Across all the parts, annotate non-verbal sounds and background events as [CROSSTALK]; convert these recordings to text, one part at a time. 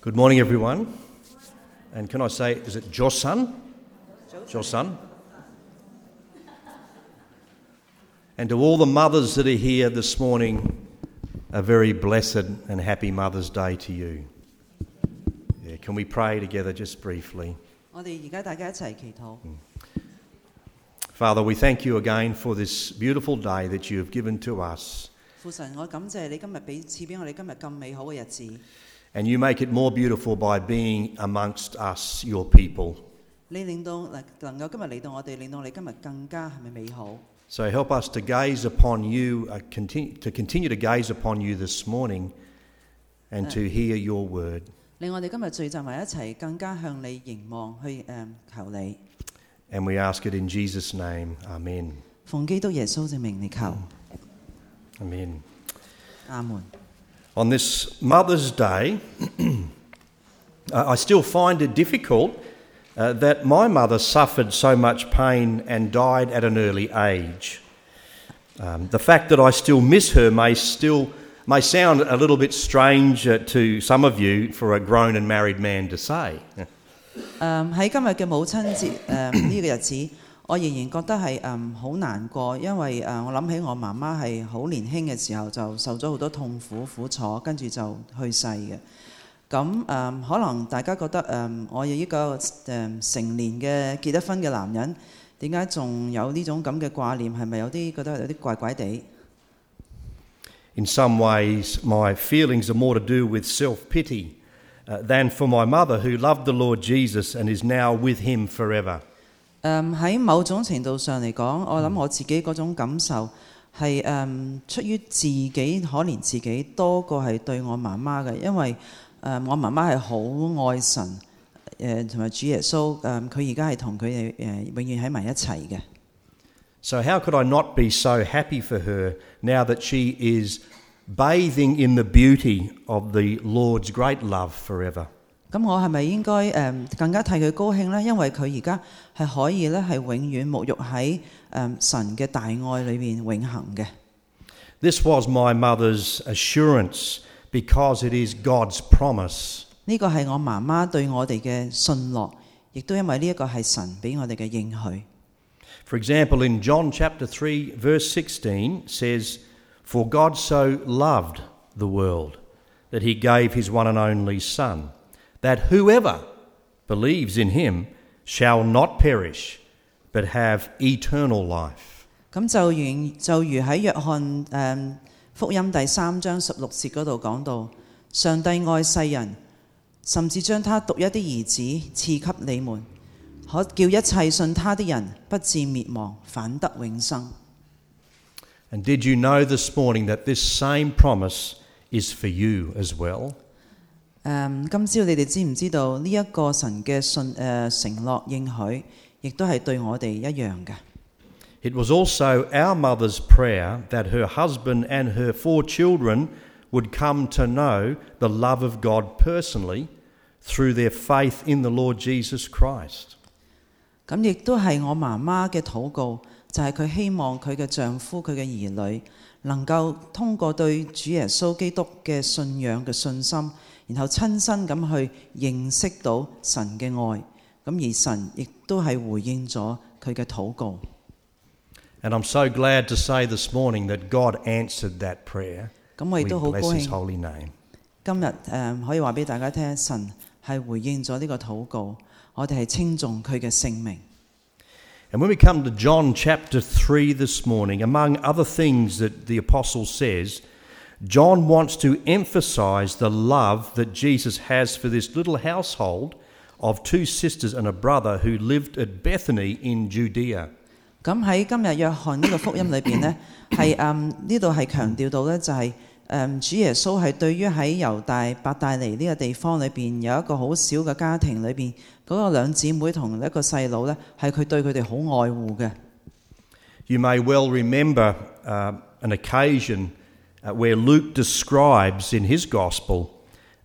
Good morning, everyone. And can I say, is it Josan? Josan. And to all the mothers that are here this morning, a very blessed and happy Mother's Day to you. Yeah, can we pray together just briefly? 我哋而家大家一齐祈祷。 Father, we thank you again for this beautiful day that you have given to us. 父神，我感谢你今日俾赐俾我哋今日咁美好嘅日子。 And you make it more beautiful by being amongst us, your people. 你令到能能够今日嚟到我哋，令到你今日更加系咪美好？ So help us to gaze upon you, uh, continue, to continue to gaze upon you this morning and to hear your word. 令我哋今日聚集埋一齐，更加向你凝望去诶、嗯求你。 And we ask it in Jesus' name. Amen. 奉基督耶稣之名嚟求， Amen. 阿门。 On this Mother's Day, [CLEARS THROAT] uh, I still find it difficult uh, that my mother suffered so much pain and died at an early age. Um, the fact that I still miss her may still may sound a little bit strange uh, to some of you for a grown and married man to say. [LAUGHS] 诶喺、今日嘅母亲节诶呢个日子， 我仍然覺得係誒好難過，因為誒、我諗起我媽媽係好年輕嘅時候就受咗好多痛苦苦楚，跟住就去世嘅。咁誒、可能大家覺得誒、我有一個誒、成年嘅結得婚嘅男人，點解仲有呢種咁嘅掛念？係咪有啲覺得有啲怪怪地？In some ways, my feelings are more to do with self pity uh, than for my mother who loved the Lord Jesus and is now with him forever. 誒喺、某種程度上嚟講，我諗我自己嗰種感受係誒、出於自己可憐自己多過係對我媽媽嘅，因為誒、我媽媽係好愛神誒同埋主耶穌誒，佢而家係同佢哋誒永遠喺埋一齊嘅。So, how could I not be so happy for her now that she is bathing in the beauty of the Lord's great love forever? 咁我系咪应该诶、更加替佢高兴呢？因为佢而家系可以咧系永远沐浴喺诶、神嘅大爱里边永恒嘅。 This was my mother's assurance because it is God's promise. 呢个系我妈妈对我哋嘅信诺，亦都因为呢一个系神俾我哋嘅应许。 For example, in John chapter 3, verse 16 says, For God so loved the world that he gave his one and only Son, that whoever believes in him shall not perish, but have eternal life. 咁就如就如喺约翰诶、嗯福音第三章十六节嗰度讲到，上帝爱世人，甚至将他独一的儿子赐给你们，可叫一切信他的人不至灭亡，反得永生。 And did you know this morning that this same promise is for you as well? 誒、今朝你哋知唔知道呢一個神嘅信誒、承諾應許，亦都係對我哋一樣嘅。It was also our mother's prayer that her husband and her four children would come to know the love of God personally through their faith in the Lord Jesus Christ. 咁亦都係我媽媽嘅禱告，就係、佢希望佢嘅丈夫、佢嘅兒女能夠通過對主耶穌基督嘅信仰嘅信心，然后亲身咁去认识到神嘅爱，咁而神亦都系回应咗佢嘅祷告。 And I'm so glad to say this morning that God answered that prayer. 咁我亦 We 都好高 bless His 兴， holy name. 今日诶、可以话俾大家听，神系回应咗呢个祷告，我哋系称颂佢嘅圣名。 And when we come to John chapter 3 this morning, among other things that the apostle says, John wants to emphasize the love that Jesus has for this little household of two sisters and a brother who lived at Bethany in Judea. 咁喺今日约翰呢个福音里边呢，系诶呢度系强调到呢，就系、诶主耶稣系对于喺犹大伯大尼呢个地方里边有一个好小嘅家庭里边嗰、个两姊妹同一个细佬呢，系佢对佢哋好爱护嘅。 You may [COUGHS] well remember uh, an occasion uh, where Luke describes in his gospel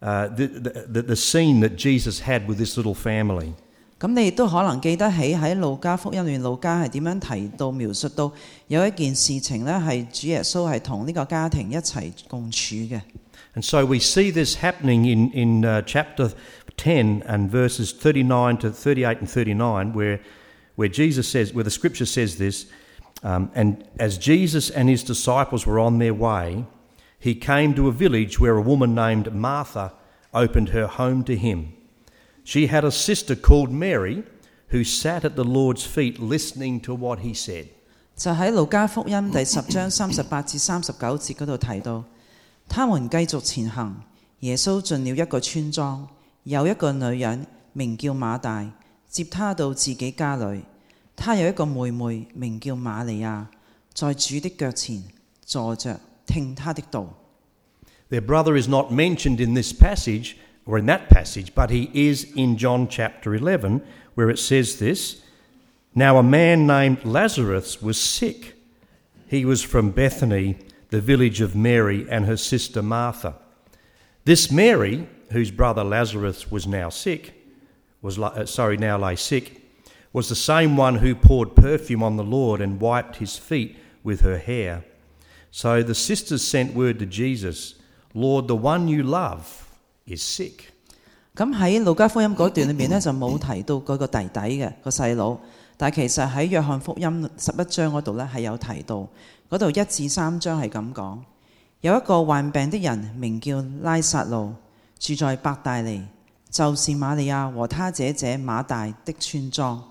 uh, the, the, the scene that Jesus had with this little family. 咁你亦都可能记得起喺路加福音里面，路加系点样提到描述到有一件事情呢，系主耶稣系同呢个家庭一齐共处嘅。 And so we see this happening in, in uh, chapter 10 and verses 39 to 38 and 39, where, where Jesus says, where the scripture says this, um, and as Jesus and his disciples were on their way, he came to a village where a woman named Martha opened her home to him. She had a sister called Mary who sat at the Lord's feet listening to what he said. 就喺路加福音第十章三十八至三十九节嗰度提到，他们继续前行，耶稣进了一个村庄，有一个女人名叫马大，接他到自己家里。 他有一个妹妹名叫玛利亚，在主的脚前坐着听他的道。 Their brother is not mentioned in this passage or in that passage, but he is in John chapter 11, where it says this Now a man named Lazarus was sick. He was from Bethany, the village of Mary and her sister Martha. This Mary, whose brother Lazarus was now sick, was li- uh, sorry, now lay sick, was the same one who poured perfume on the Lord and wiped his feet with her hair. So the sisters sent word to Jesus, Lord, the one you love is sick. 咁喺路加福音嗰段里面呢，就冇提到嗰个弟弟嘅个细佬，但係其实喺约翰福音十一章嗰度呢，系有提到，嗰度一至三章系咁讲，有一个患病的人名叫拉撒路，住在伯大尼，就是玛利亚和他姐姐马大的村庄。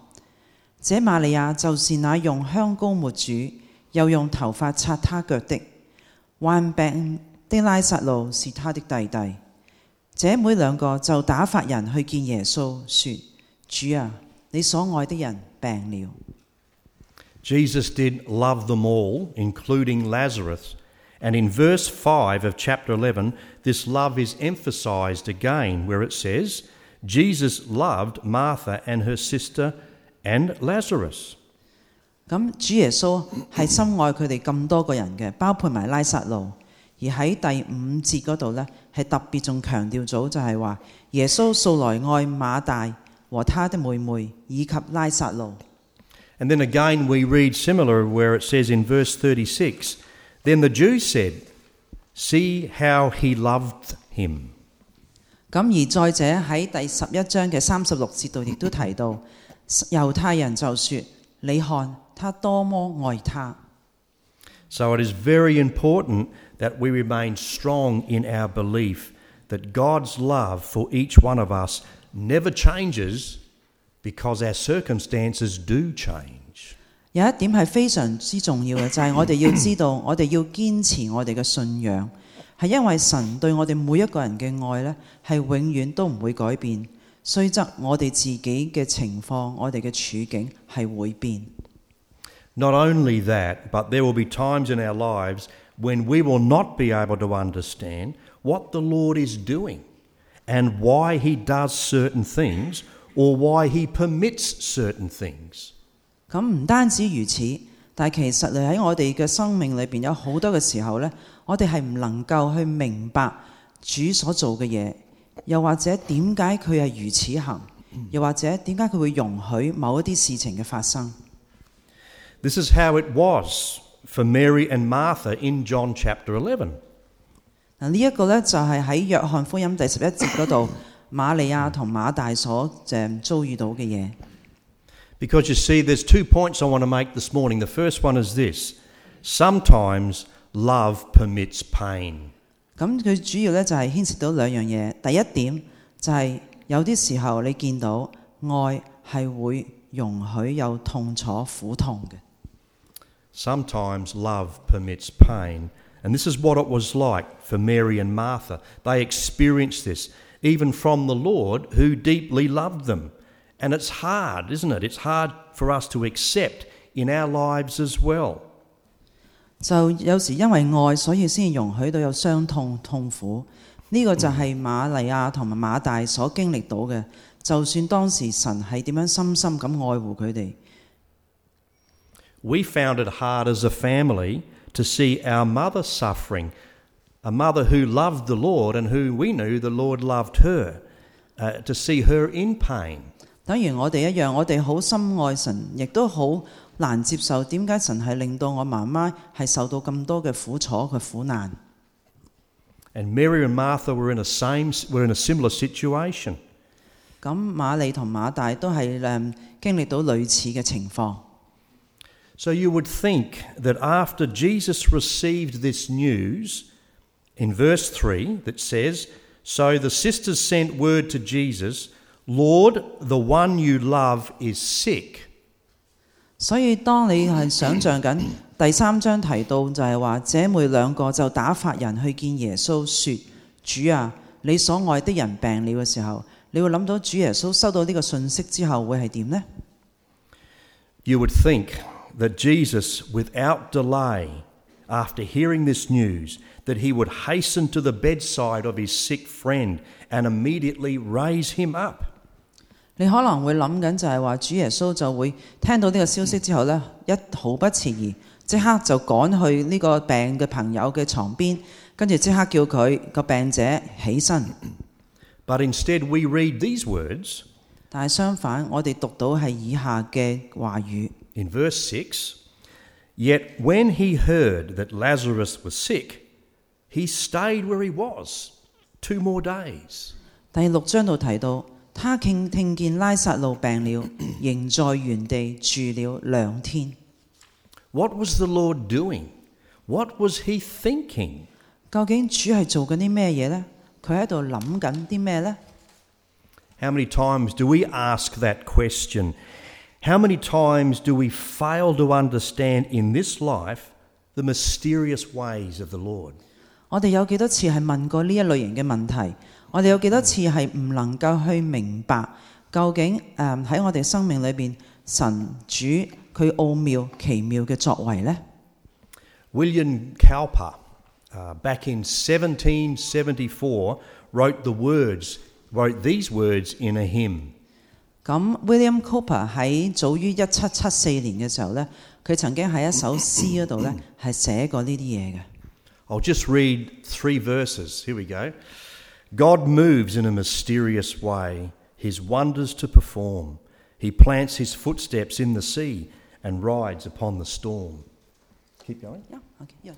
这玛利亚就是那用香膏抹主，又用头发擦他脚的。患病的拉撒路是他的弟弟。这妹两个就打发人去见耶稣，说：主啊，你所爱的人病了。 Jesus did love them all, including Lazarus. And in verse 5 of chapter 11, this love is emphasized again, where it says, Jesus loved Martha and her sister and Lazarus. 咁主耶穌係深愛佢哋咁多個人嘅，包括埋拉撒路。而喺第五節嗰度呢，係特別仲強調咗，就係話耶穌素來愛馬大和他的妹妹以及拉撒路。And then again, we read similar where it says in verse 36 Then the Jews said, See how he loved him. 咁而再者喺第十一章嘅三十六節度亦都提到，猶太人就說：你看他多麼愛他。So it is very important that we remain strong in our belief that God's love for each one of us never changes because our circumstances do change. 有一點係非常之重要嘅，就係、我哋要知道，我哋要堅持我哋嘅信仰，係因為神對我哋每一個人嘅愛呢，係永遠都唔會改變。雖則我哋自己嘅情況，我哋嘅處境係會變。Not only that, but there will be times in our lives when we will not be able to understand what the Lord is doing and why He does certain things or why He permits certain things. 咁唔單止如此，但係其實你喺我哋嘅生命裏邊有好多嘅時候呢，我哋係唔能夠去明白主所做嘅嘢，又或者点解佢系如此行，又或者点解佢会容许某一啲事情嘅发生。 This is how it was for Mary and Martha in John chapter 11. 嗱，呢一个呢，就系喺约翰福音第十一节嗰度，玛利亚同马大所诶遭遇到嘅嘢。 Because [LAUGHS] you see, there's two points I want to make this morning. The first one is this sometimes love permits pain. 咁佢主要呢，就系牵涉到两样嘢。第一点就系有啲时候你见到爱系会容许有痛楚、苦痛嘅。 Sometimes love permits pain. And this is what it was like for Mary and Martha. They experienced this, even from the Lord who deeply loved them. And it's hard, isn't it? It's hard for us to accept in our lives as well. 就有時因為愛，所以先容許到有傷痛、痛苦。呢、個就係瑪利亞同埋馬大所經歷到嘅。就算當時神係點樣深深咁愛護佢哋，We found it hard as a family to see our mother suffering, a mother who loved the Lord and who we knew the Lord loved her, uh, to see her in pain. 等如我哋一樣，我哋好深愛神，亦都好 难接受点解神系令到我妈妈系受到咁多嘅苦楚嘅苦难。 And Mary and Martha were in a same were in a similar situation. 咁玛利同马大都系诶经历到类似嘅情况。 So you would think that after Jesus received this news, in verse 3, that says, So the sisters sent word to Jesus, Lord, the one you love is sick. 所以当你系想像紧第三章提到就系话，姐妹两个就打发人去见耶稣，说：主啊，你所爱的人病了嘅时候，你会谂到主耶稣收到呢个信息之后会系点呢？ You would think that Jesus, without delay, after hearing this news, that he would hasten to the bedside of his sick friend and immediately raise him up. 你可能會諗緊就係話，主耶穌就會聽到呢個消息之後呢，一毫不遲疑，即刻就趕去呢個病嘅朋友嘅床邊，跟住即刻叫佢個病者起身。But instead, we read these words 但係相反，我哋讀到係以下嘅話語。in verse six, Yet when he heard that Lazarus was sick, he stayed where he was two more days. 第六章度提到，他聽聽見拉撒路病了，仍在原地住了兩天。What was the Lord doing? What was he thinking? 究竟主係做緊啲咩嘢呢？佢喺度諗緊啲咩呢？How many times do we ask that question? How many times do we fail to understand in this life the mysterious ways of the Lord? 我哋有幾多次係問過呢一類型嘅問題？我哋有幾多次係唔能夠去明白究竟誒喺、我哋生命裏邊神主佢奧妙奇妙嘅作為呢？William Cowper, uh, back in 1774, wrote the words, wrote these words in a hymn. 咁 William Cowper 喺早於一七七四年嘅時候呢，佢曾經喺一首詩嗰度呢係寫過呢啲嘢嘅。I'll just read three verses. Here we go. God moves in a mysterious way, his wonders to perform. He plants his footsteps in the sea and rides upon the storm. Keep going. Yeah, okay, yeah.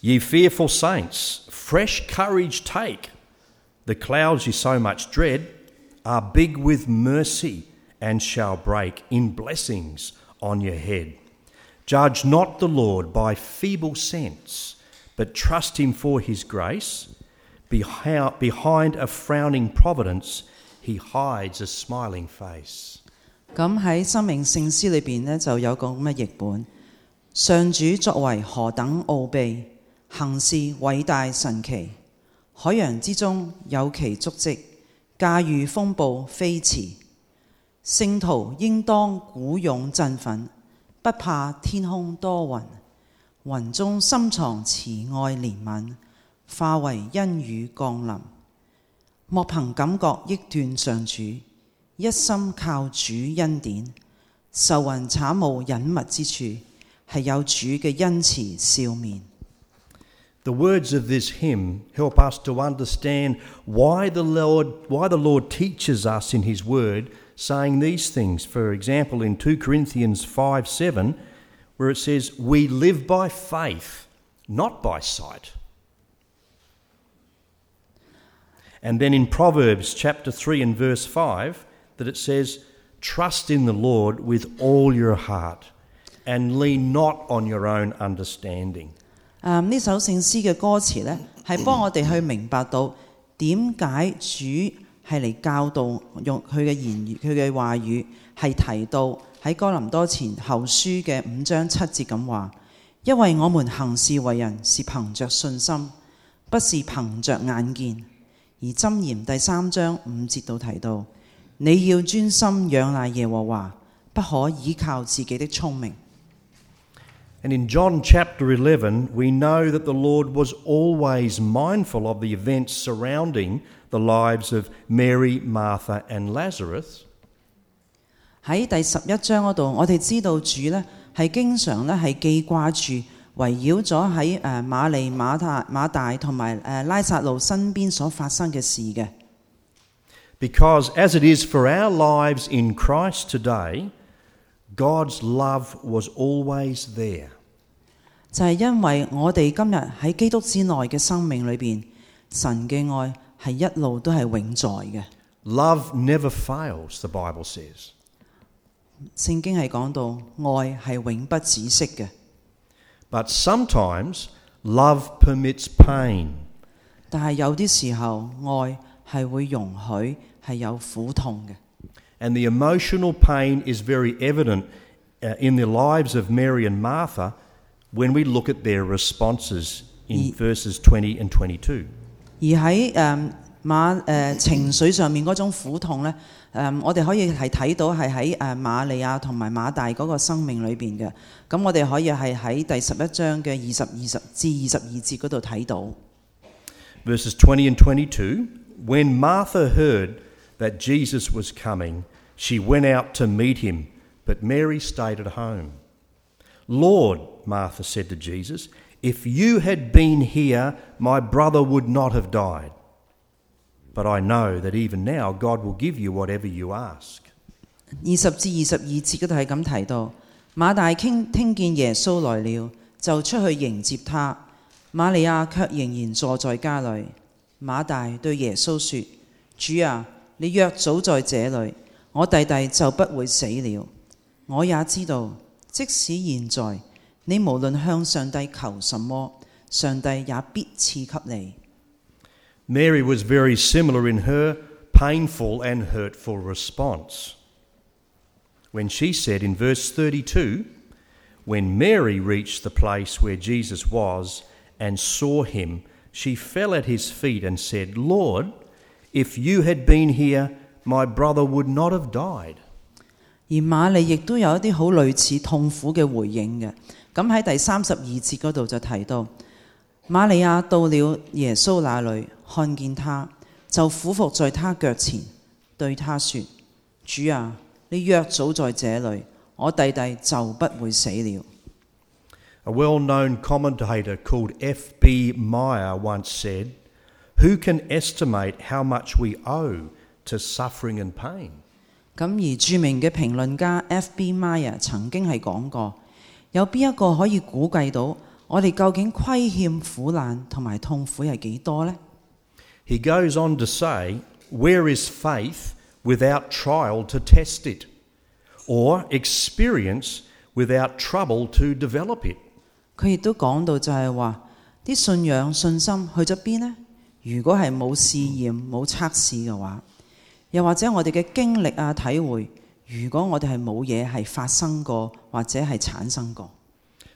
Ye fearful saints, fresh courage take. The clouds you so much dread are big with mercy and shall break in blessings on your head. Judge not the Lord by feeble sense, but trust him for his grace. Behind a frowning providence, he hides a smiling face. 咁喺生命聖詩裏邊呢，就有個咁嘅譯本：上主作為何等奧秘，行事偉大神奇，海洋之中有其足跡，駕馭風暴飛馳。聖徒應當鼓勇振奮，不怕天空多雲，雲中深藏慈愛憐憫，化为恩雨降临。莫凭感觉忆断上主。一心靠主恩典，愁云惨雾隐密之处，系有主嘅恩慈笑面。 The words of this hymn help us to understand why the Lord why the Lord teaches us in his word saying these things. For example, in 2 Corinthians 5 7, where it says, We live by faith, not by sight. And then in Proverbs chapter 3 and verse 5, that it says, Trust in the Lord with all your heart and lean not on your own understanding. 诶、呢首圣诗嘅歌词呢，系帮我哋去明白到点解主系嚟教导用佢嘅言语、佢嘅话语系提到喺哥林多前后书嘅五章七节咁话，因为我们行事为人是凭着信心，不是凭着眼见。 而箴言第三章五節度提到，你要專心仰賴耶和華，不可依靠自己的聰明。And in John chapter 11, we know that the Lord was always mindful of the events surrounding the lives of Mary, Martha, and Lazarus. 喺第十一章嗰度，我哋知道主呢係經常呢係記掛住圍繞咗喺誒瑪利、馬大、馬大同埋誒拉撒路身邊所發生嘅事嘅。Because as it is for our lives in Christ today, God's love was always there. 就係因為我哋今日喺基督之內嘅生命裏邊，神嘅愛係一路都係永在嘅。Love never fails, the Bible says. 聖經係講到愛係永不止息嘅，But sometimes love permits pain. 但系有啲时候爱系会容许系有苦痛嘅。 And the emotional pain is very evident uh, in the lives of Mary and Martha when we look at their responses in Ye- verses 20 and 22. 而喺诶、嗯 马诶、呃情绪上面嗰种苦痛呢，诶、我哋可以系睇到系喺诶玛利亚同埋马大嗰个生命里边嘅。咁我哋可以系喺第十一章嘅二十二十至二十二节嗰度睇到。 Verses 20 and 22 When Martha heard that Jesus was coming, she went out to meet him, but Mary stayed at home. Lord, Martha said to Jesus, if you had been here, my brother would not have died. But I know that even now God will give you whatever you ask. 二十至二十二节嗰度系咁提到，马大倾听见耶稣来了，就出去迎接他。玛利亚却仍然坐在家里。马大对耶稣说：主啊，你若早在这里，我弟弟就不会死了。我也知道，即使现在，你无论向上帝求什么，上帝也必赐给你。 Mary was very similar in her painful and hurtful response. When she said in verse 32, When Mary reached the place where Jesus was and saw him, she fell at his feet and said, Lord, if you had been here, my brother would not have died. 而玛利亦都有一啲好类似痛苦嘅回应嘅。咁喺第三十二节嗰度就提到，玛利亚到了耶稣那里， 看見他，就俯伏在他腳前，對他說：主啊，你若早在這裏，我弟弟就不會死了。A well known commentator called F.B. Meyer once said, Who can estimate how much we owe to suffering and pain? 咁而著名嘅評論家 F.B. Meyer 曾經係講過，有邊一個可以估計到我哋究竟虧欠苦難同埋痛苦係幾多呢？He goes on to say, Where is faith without trial to test it? Or experience without trouble to develop it? 佢亦都讲到就系话啲信仰信心去咗边呢？如果系冇试验冇测试嘅话，又或者我哋嘅经历啊体会，如果我哋系冇嘢系发生过或者系产生过，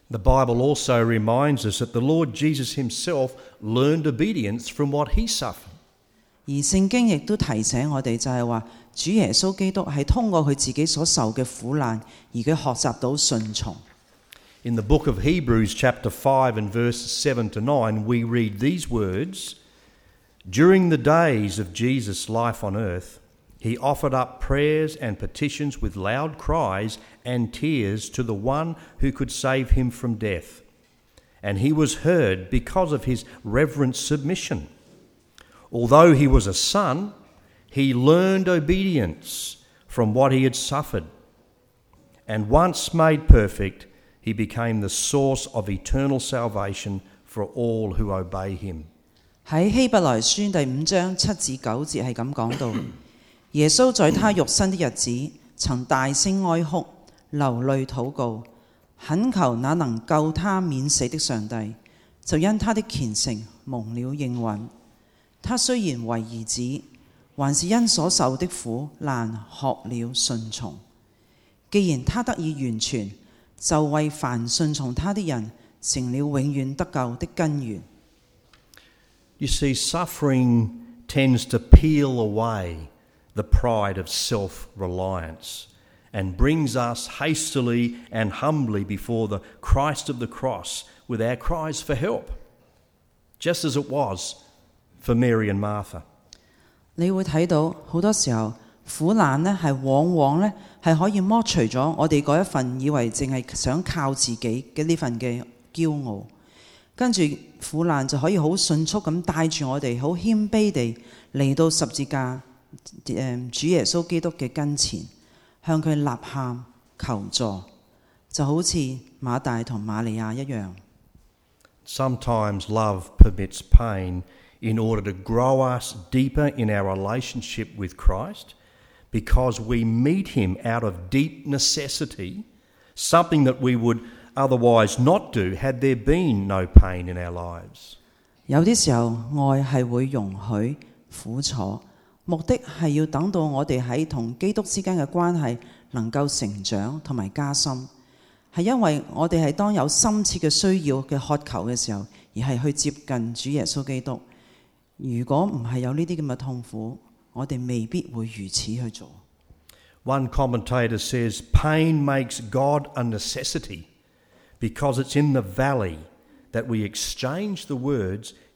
The Bible also reminds us that the Lord Jesus himself learned obedience from what he suffered. 而圣经亦都提醒我哋就系话，主耶稣基督系通过佢自己所受嘅苦难，而佢学习到顺从。 In the book of Hebrews, chapter 5, and verses 7 to 9, we read these words During the days of Jesus' life on earth, he offered up prayers and petitions with loud cries and tears to the one who could save him from death. And he was heard because of his reverent submission. Although he was a son, he learned obedience from what he had suffered. And once made perfect, he became the source of eternal salvation for all who obey him. 喺希伯来书第五章七至九节系咁讲到， 耶穌在他肉身的日子，曾大聲哀哭，流淚禱告，恳求那能救他免死的上帝，就因他的虔誠蒙了應允。他雖然為兒子，還是因所受的苦難學了順從。既然他得以完全，就為凡順從他的人成了永遠得救的根源。You see, suffering tends to peel away the pride of self reliance and brings us hastily and humbly before the Christ of the cross with our cries for help, just as it was for Mary and Martha. 你会睇到好多时候苦难呢系往往呢系可以剥除咗我哋嗰一份以为净系想靠自己嘅呢份嘅骄傲，跟住苦难就可以好迅速咁带住我哋好谦卑地嚟到十字架 诶主耶稣基督嘅跟前，向佢呐喊求助，就好似马大同玛利亚一样。 Sometimes love permits pain in order to grow us deeper in our relationship with Christ because we meet Him out of deep necessity, something that we would otherwise not do had there been no pain in our lives. 有啲时候爱系会容许苦楚， 目的係要等到我哋喺同基督之間嘅關係能夠成長同埋加深，係因為我哋係當有深切嘅需要嘅渴求嘅時候，而係去接近主耶穌基督。如果唔係有呢啲咁嘅痛苦，我哋未必會如此去做。One commentator says, Pain makes God a necessity because it's in the valley that we exchange the words,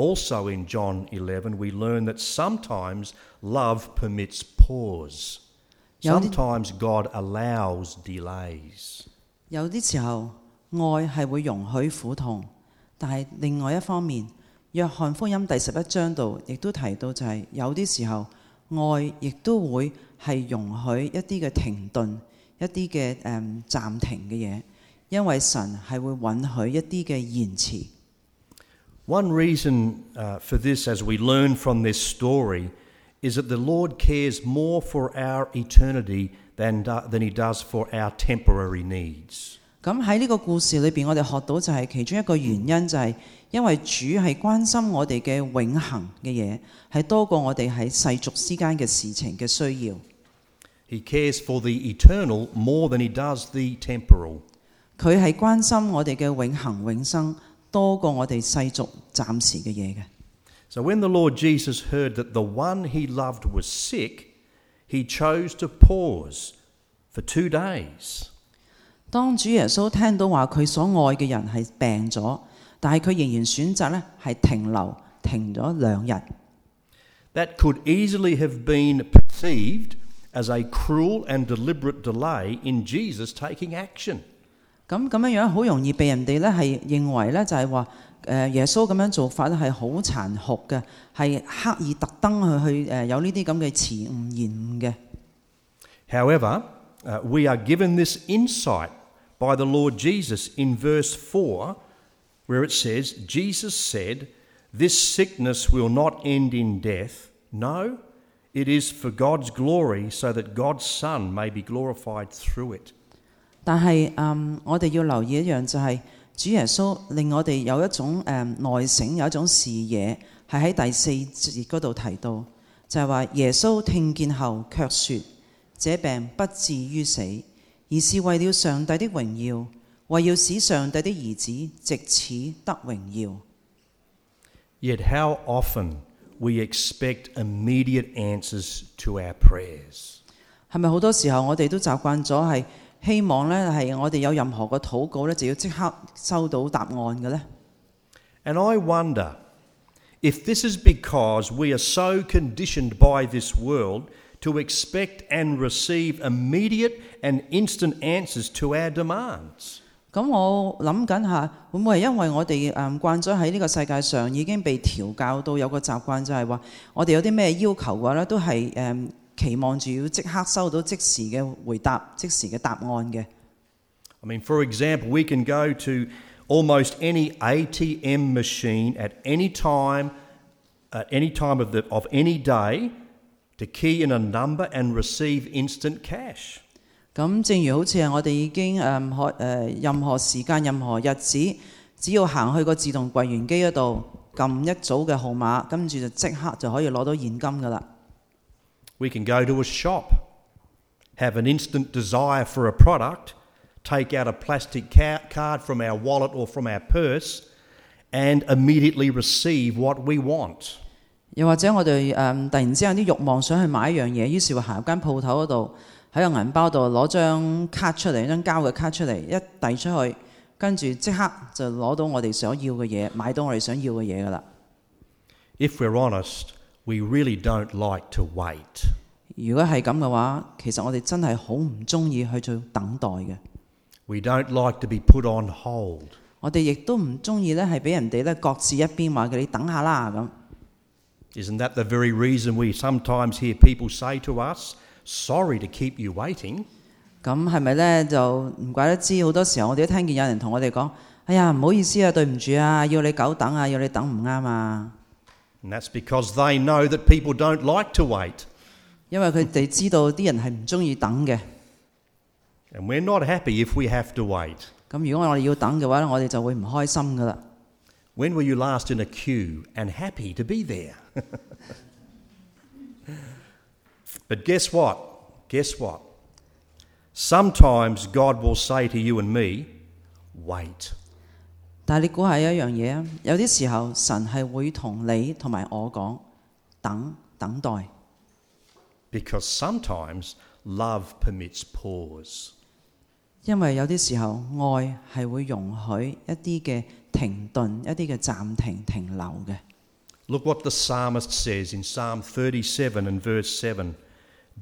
also in John 11, we learn that sometimes love permits pause. Sometimes God allows delays. 有啲時候愛係會容許苦痛，但係另外一方面，約翰福音第十一章度亦都提到就係、有啲時候愛亦都會係容許一啲嘅停頓、一啲嘅誒暫停嘅嘢，因為神係會允許一啲嘅延遲。One reason uh, for this, as we learn from this story, is that the Lord cares more for our eternity than, do- than He does for our temporary needs. 咁喺呢个故事里边，我哋学到就系其中一个原因，就系因为主系关心我哋嘅永恒嘅嘢，系多过我哋喺世俗之间嘅事情嘅需要。 He cares for the eternal more than He does the temporal. 佢系关心我哋嘅永恒永生， 多过我哋世俗暂时嘅嘢嘅。 So when the Lord Jesus heard that the one he loved was sick, he chose to pause for two days. 当主耶稣听到话佢所爱嘅人系病咗，但系佢仍然选择咧系停留，停咗两日。 That could easily have been perceived as a cruel and deliberate delay in Jesus taking action. 咁咁样样好容易被人哋咧系认为咧就系话诶耶稣咁样做法咧系好残酷嘅，系刻意特登去去诶有呢啲咁嘅迟误延误嘅。 However, uh, we are given this insight by the Lord Jesus in verse 4, where it says, Jesus said, This sickness will not end in death. No, it is for God's glory, so that God's Son may be glorified through it. 但係嗯，我哋要留意一樣就係、主耶穌令我哋有一種誒、嗯、內省，有一種視野，係喺第四節嗰度提到，就係、話耶穌聽見後卻說：這病不至於死，而是為了上帝的榮耀，為要使上帝的兒子藉此得榮耀。Yet, how often we expect immediate answers to our prayers. 係咪好多時候我哋都習慣咗係希望呢係我哋有任何嘅禱告呢，就要即刻收到答案嘅呢？And I wonder if this is because we are so conditioned by this world to expect and receive immediate and instant answers to our demands. 咁我諗緊下，會唔會係因為我哋誒慣咗喺呢個世界上已經被調教到有個習慣，就係話我哋有啲咩要求嘅話咧，都係誒期望住要即刻收到即時嘅回答、即時嘅答案嘅。I mean, for example, we can go to almost any ATM machine at any time, at any time of, the, of any day, to key in a number and receive instant cash. 咁正如好似係我哋已經誒可誒任何時間、任何日子，只要行去個自動櫃員機嗰度撳一組嘅號碼，跟住就即刻就可以攞到現金噶啦。We can go to a shop, have an instant desire for a product, take out a plastic ca- card from our wallet or from our purse, and immediately receive what we want. 又或者我哋诶、嗯突然之间有啲欲望想去买一样嘢，于是会行入间铺头嗰度，喺个银包度攞张卡出嚟，张胶嘅卡出嚟，一递出去，跟住即刻就攞到我哋想要嘅嘢，买到我哋想要嘅嘢噶啦。 if we're honest, we really don't like to wait. 如果係咁嘅話，其實我哋真係好唔中意去做等待嘅。We don't like to be put on hold. 我哋亦都唔中意咧，係俾人哋咧各自一邊話佢你等下啦咁。Isn't that the very reason we sometimes hear people say to us, Sorry to keep you waiting? 咁係咪咧就唔怪得知好多時候我哋都聽見有人同我哋講：哎呀，唔好意思啊，對唔住啊，要你久等啊，要你等唔啱啊。And that's because they know that people don't like to wait. 因为佢哋知道啲人系唔中意等嘅。 And we're not happy if we have to wait. 咁如果我哋要等嘅话咧，我哋就会唔开心噶啦。 When were you last in a queue and happy to be there? [LAUGHS] but guess what? Guess what? Sometimes God will say to you and me, Wait. 但系你估下一样嘢啊，有啲时候神系会同你同埋我讲等等待， Because sometimes love permits pause. 因为有啲时候爱系会容许一啲嘅停顿、一啲嘅暂停、停留嘅。 Look what the psalmist says in Psalm 37 and verse 7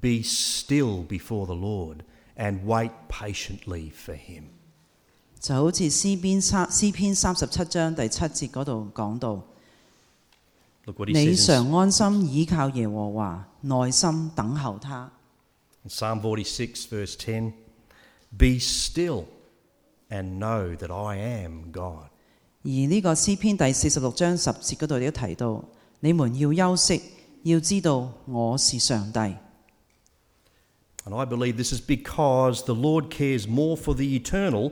Be still before the Lord and wait patiently for him. 就好似诗篇三诗篇三十七章第七节嗰度讲到， Look what he 你 says 常安心倚靠耶和华，耐心等候他。 in Psalm 46, verse 10 Be still and know that I am God. 而呢个诗篇第四十六章十节嗰度亦都提到，你们要休息，要知道我是上帝。 And I believe this is because the Lord cares more for the eternal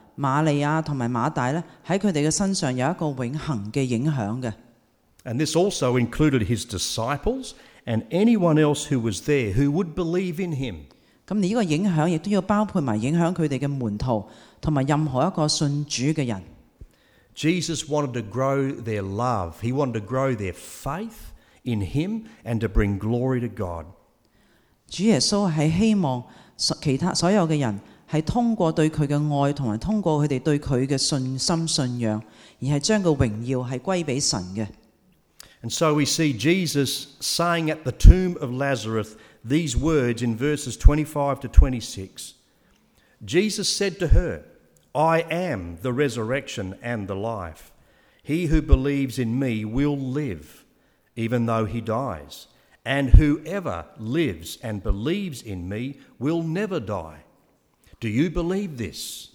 瑪利亞同埋馬大咧喺佢哋嘅身上有一個永恆嘅影響嘅。And this also included his disciples and anyone else who was there who would believe in him. 咁而呢個影響亦都要包括埋影響佢哋嘅門徒同埋任何一個信主嘅人。Jesus wanted to grow their love, he wanted to grow their faith in him and to bring glory to God. 主耶穌係希望其他所有嘅人 系通过对佢嘅爱，同埋通过佢哋对佢嘅信心信仰，而系将个荣耀系归俾神嘅。 And so we see Jesus saying at the tomb of Lazarus these words in verses 25 to 26. Jesus said to her, I am the resurrection and the life. He who believes in me will live, even though he dies. And whoever lives and believes in me will never die. Do you believe this?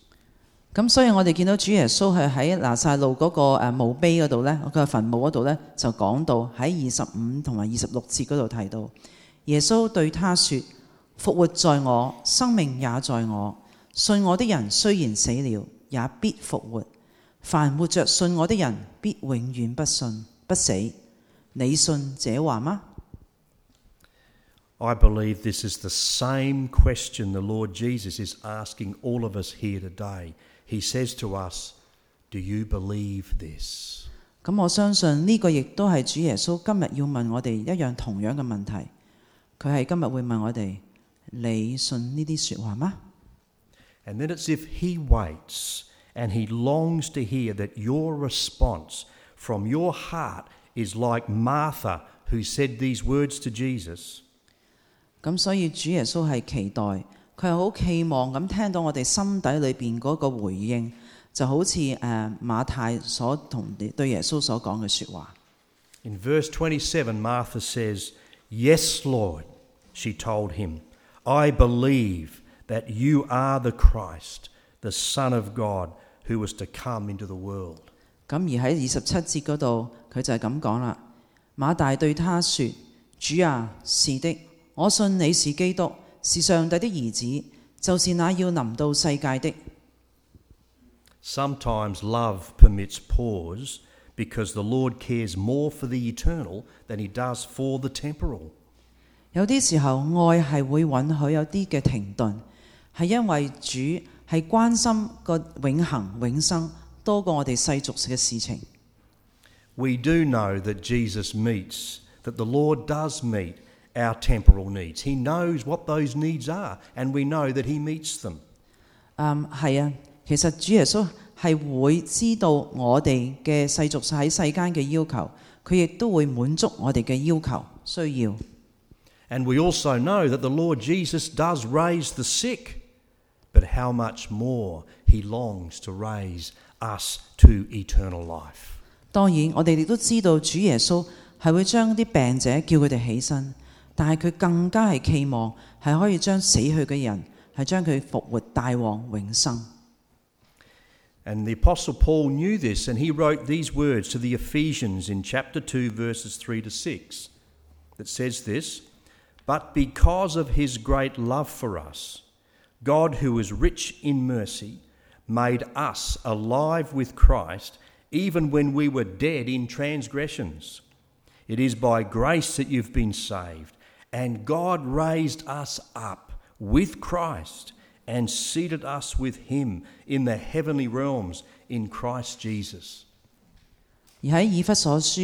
咁所以我哋見到主耶穌係喺拿撒路嗰個誒墓碑嗰度咧，佢嘅墳墓嗰度咧就講到喺二十五同埋二十六節嗰度提到，耶穌對他說：復活在我，生命也在我。信我的人雖然死了，也必復活；凡活着信我的人，必永遠不信不死。你信這話嗎？I believe this is the same question the Lord Jesus is asking all of us here today. He says to us, Do you believe this? 咁我相信呢个亦都系主耶稣今日要问我哋一样同样嘅问题。佢系今日会问我哋：你信呢啲说话吗？ And then it's if He waits and He longs to hear that your response from your heart is like Martha, who said these words to Jesus. 咁所以主耶穌係期待，佢係好期望咁聽到我哋心底裏邊嗰個回應，就好似誒、呃、馬太所同對耶穌所講嘅説話。In verse twenty-seven, Martha says, Yes, Lord, she told him, I believe that you are the Christ, the Son of God, who was to come into the world. 咁而喺二十七節嗰度，佢就係咁講啦。馬大對他說：主啊，是的，我信你是基督，是上帝的儿子，就是那要临到世界的。 Sometimes love permits pause because the Lord cares more for the eternal than he does for the temporal. 有啲时候爱系会允许有啲嘅停顿，系因为主系关心个永恒永生多过我哋世俗嘅事情。 We do know that Jesus meets, that the Lord does meet our temporal needs. He knows what those needs are, and we know that he meets them. 嗯，系啊，其实主耶稣系会知道我哋嘅世俗喺世间嘅要求，佢亦都会满足我哋嘅要求需要。 And we also know that the Lord Jesus does raise the sick, but how much more he longs to raise us to eternal life. 当然，我哋亦都知道主耶稣系会将啲病者叫佢哋起身， 但系佢更加系期望系可以将死去嘅人系将佢复活带往永生。 And the Apostle Paul knew this, and he wrote these words to the Ephesians in chapter 2, verses 3 to 6, that says this But because of his great love for us, God, who is rich in mercy, made us alive with Christ, even when we were dead in transgressions. It is by grace that you've been saved, and God raised us up with Christ and seated us with him in the heavenly realms in Christ Jesus. 而喺以弗所书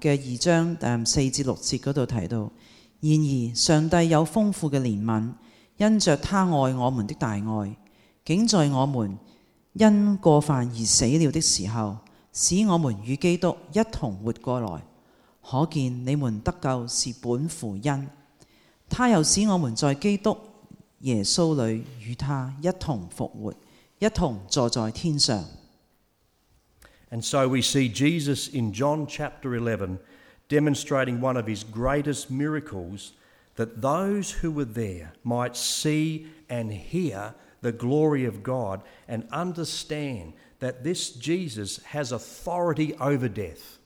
嘅二章四至六节嗰度提到，然而上帝有丰富嘅怜悯，因着他爱我们的大爱，竟在我们因过犯而死了的时候，使我们与基督一同活过来。可见你们得救是本乎恩，他又使我们在基督耶稣里与他一同复活，一同坐在天上。 And so we see Jesus in John chapter 11 demonstrating one of his greatest miracles that those who were there might see and hear the glory of God and understand that this Jesus has authority over death.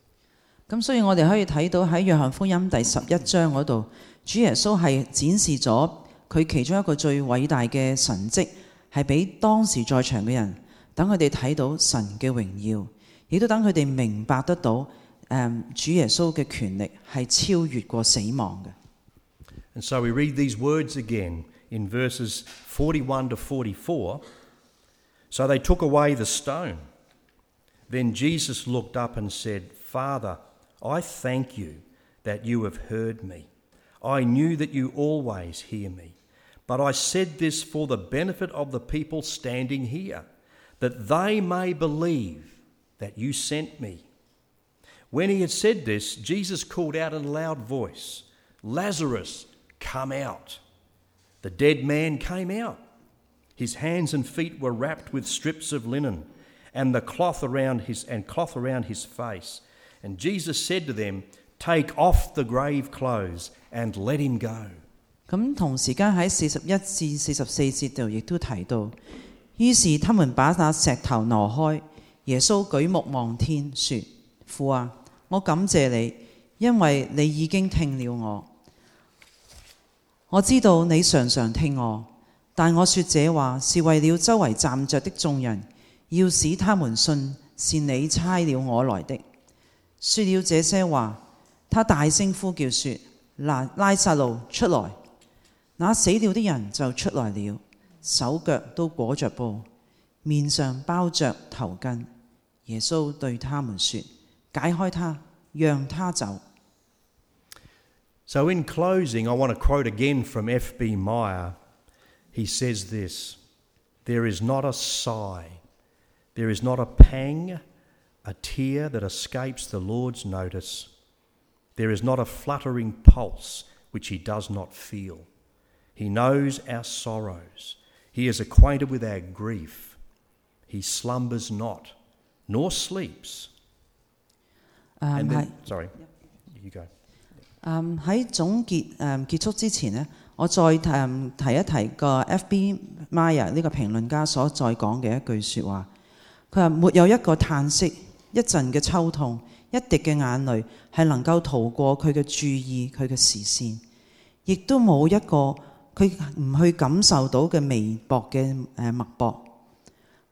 咁所以我哋可以睇到喺约翰福音第十一章嗰度，主耶稣系展示咗佢其中一个最伟大嘅神迹，系俾当时在场嘅人，等佢哋睇到神嘅荣耀，亦都等佢哋明白得到诶、主耶稣嘅权力系超越过死亡嘅。And so we read these words again in verses 41 to 44. So they took away the stone. Then Jesus looked up and said, Father, I thank you that you have heard me. I knew that you always hear me. But I said this for the benefit of the people standing here, that they may believe that you sent me. When he had said this, Jesus called out in a loud voice, Lazarus, come out. The dead man came out. His hands and feet were wrapped with strips of linen, and the cloth around his and cloth around his face. And Jesus said to them, Take off the grave clothes and let him go. 咁同时间喺四十一至四十四节度亦都提到，于是他们把那石头挪开。耶稣举目望天，说：父啊，我感谢你，因为你已经听了我。我知道你常常听我，但我说这话是为了周围站着的众人，要使他们信是你差了我来的。说了这些话，他大声呼叫说：拉拉撒路出来！那死了的人就出来了，手脚都裹着布，面上包着头巾。耶稣对他们说：解开他，让他走。So, in closing, I want to quote again from F.B. Meyer. He says this There is not a sigh, there is not a pang, a tear that escapes the Lord's notice. There is not a fluttering pulse which he does not feel. He knows our sorrows, he is acquainted with our grief. He slumbers not, nor sleeps. 诶 And 系 then, sorry, you go. 诶喺总结诶、结束之前呢，我再诶、提一提个 F.B. Meyer 呢个评论家所再讲嘅一句说话。佢话：没有一个叹息、 一陣嘅抽痛、一滴嘅眼淚係能夠逃過佢嘅注意、佢嘅視線，亦都冇一個佢唔去感受到嘅微薄嘅誒脈搏。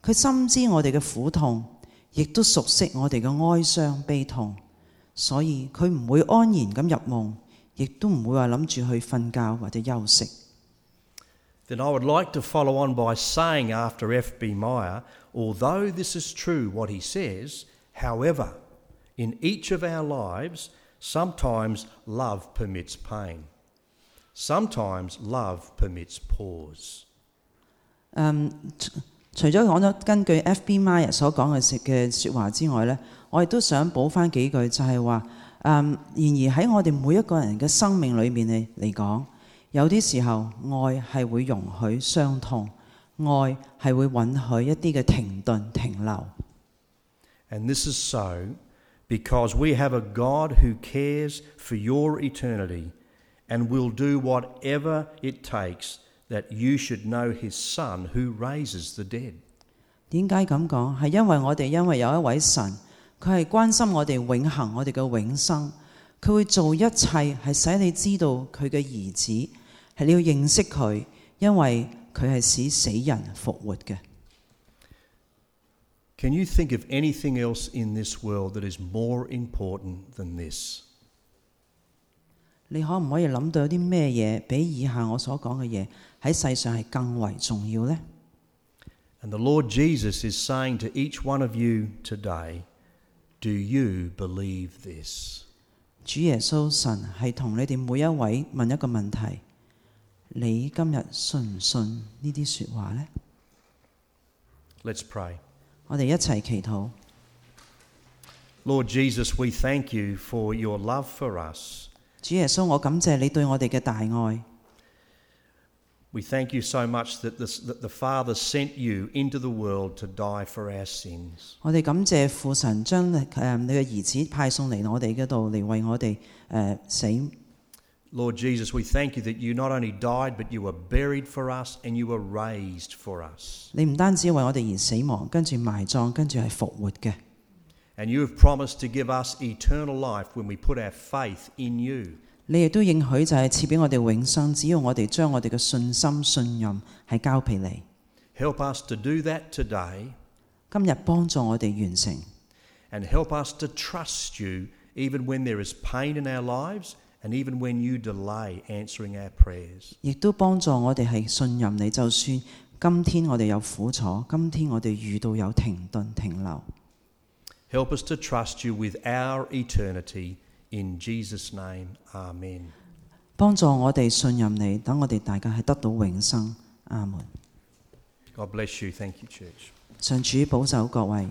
佢深知我哋嘅苦痛，亦都熟悉我哋嘅哀傷悲痛，所以佢唔會安然咁入夢，亦都唔會話諗住去瞓覺或者休息。Then I would like to follow on by saying after F.B. Meyer, although this is true what he says, however, in each of our lives, sometimes love permits pain. Sometimes love permits pause. 除咗講咗根據 F.B. Meyer 所講嘅説嘅説話之外呢，我亦都想補翻幾句，就係話，嗯，然而喺我哋每一個人嘅生命裏面嚟嚟講，有啲時候愛係會容許傷痛，愛係會允許一啲嘅停頓停留。And this is so because we have a God who cares for your eternity and will do whatever it takes that you should know his Son who raises the dead. 点解咁讲？系因为我哋因为有一位神，佢系关心我哋永恒，我哋嘅永生，佢会做一切系使你知道佢嘅儿子，系你要认识佢，因为佢系使死人复活嘅。 Can you think of anything else in this world that is more important than this? 你可唔可以谂到有啲咩嘢比以下我所讲嘅嘢喺世上系更为重要呢？ And the Lord Jesus is saying to each one of you today, Do you believe this? 主耶稣神系同你哋每一位问一个问题：你今日信唔信呢啲说话呢？ Let's pray. 我哋一齐祈祷。 Lord Jesus, we thank you for your love for us. 主耶稣，我感谢你对我哋嘅大爱。 We thank you so much that, this, that the Father sent you into the world to die for our sins. 我哋感谢父神将诶你嘅儿子派送嚟我哋嗰度嚟为我哋诶、呃死。 Lord Jesus, we thank you that you not only died, but you were buried for us and you were raised for us. 你唔单止为我哋而死亡，跟住埋葬，跟住系复活嘅。 And you have promised to give us eternal life when we put our faith in you. 你亦都应许就系赐俾我哋永生，只要我哋将我哋嘅信心、信任系交俾你。 Help us to do that today 今日帮助我哋完成， and help us to trust you even when there is pain in our lives and even when you delay answering our prayers. 亦都帮助我哋系信任你。就算今天我哋有苦楚，今天我哋遇到有停顿、停留， Help us to trust you with our eternity. In Jesus' name, Amen. 帮助我哋信任你，等我哋大家系得到永生。阿门。 God bless you. Thank you, church. 上主保守各位。